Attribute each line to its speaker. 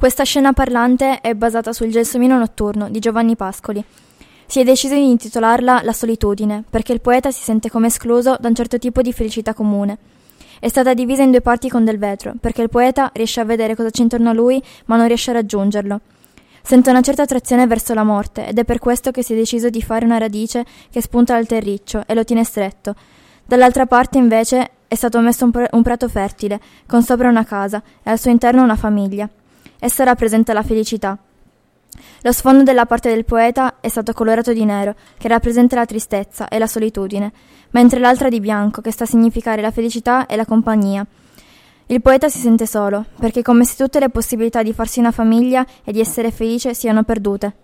Speaker 1: Questa scena parlante è basata sul Gelsomino notturno di Giovanni Pascoli. Si è deciso di intitolarla La solitudine, perché il poeta si sente come escluso da un certo tipo di felicità comune. È stata divisa in due parti con del vetro, perché il poeta riesce a vedere cosa c'è intorno a lui, ma non riesce a raggiungerlo. Sente una certa attrazione verso la morte ed è per questo che si è deciso di fare una radice che spunta dal terriccio e lo tiene stretto. Dall'altra parte, invece, è stato messo un, pr- un prato fertile, con sopra una casa e al suo interno una famiglia. Essa rappresenta la felicità. Lo sfondo della parte del poeta è stato colorato di nero, che rappresenta la tristezza e la solitudine, mentre l'altra di bianco, che sta a significare la felicità e la compagnia. Il poeta si sente solo, perché è come se tutte le possibilità di farsi una famiglia e di essere felice siano perdute.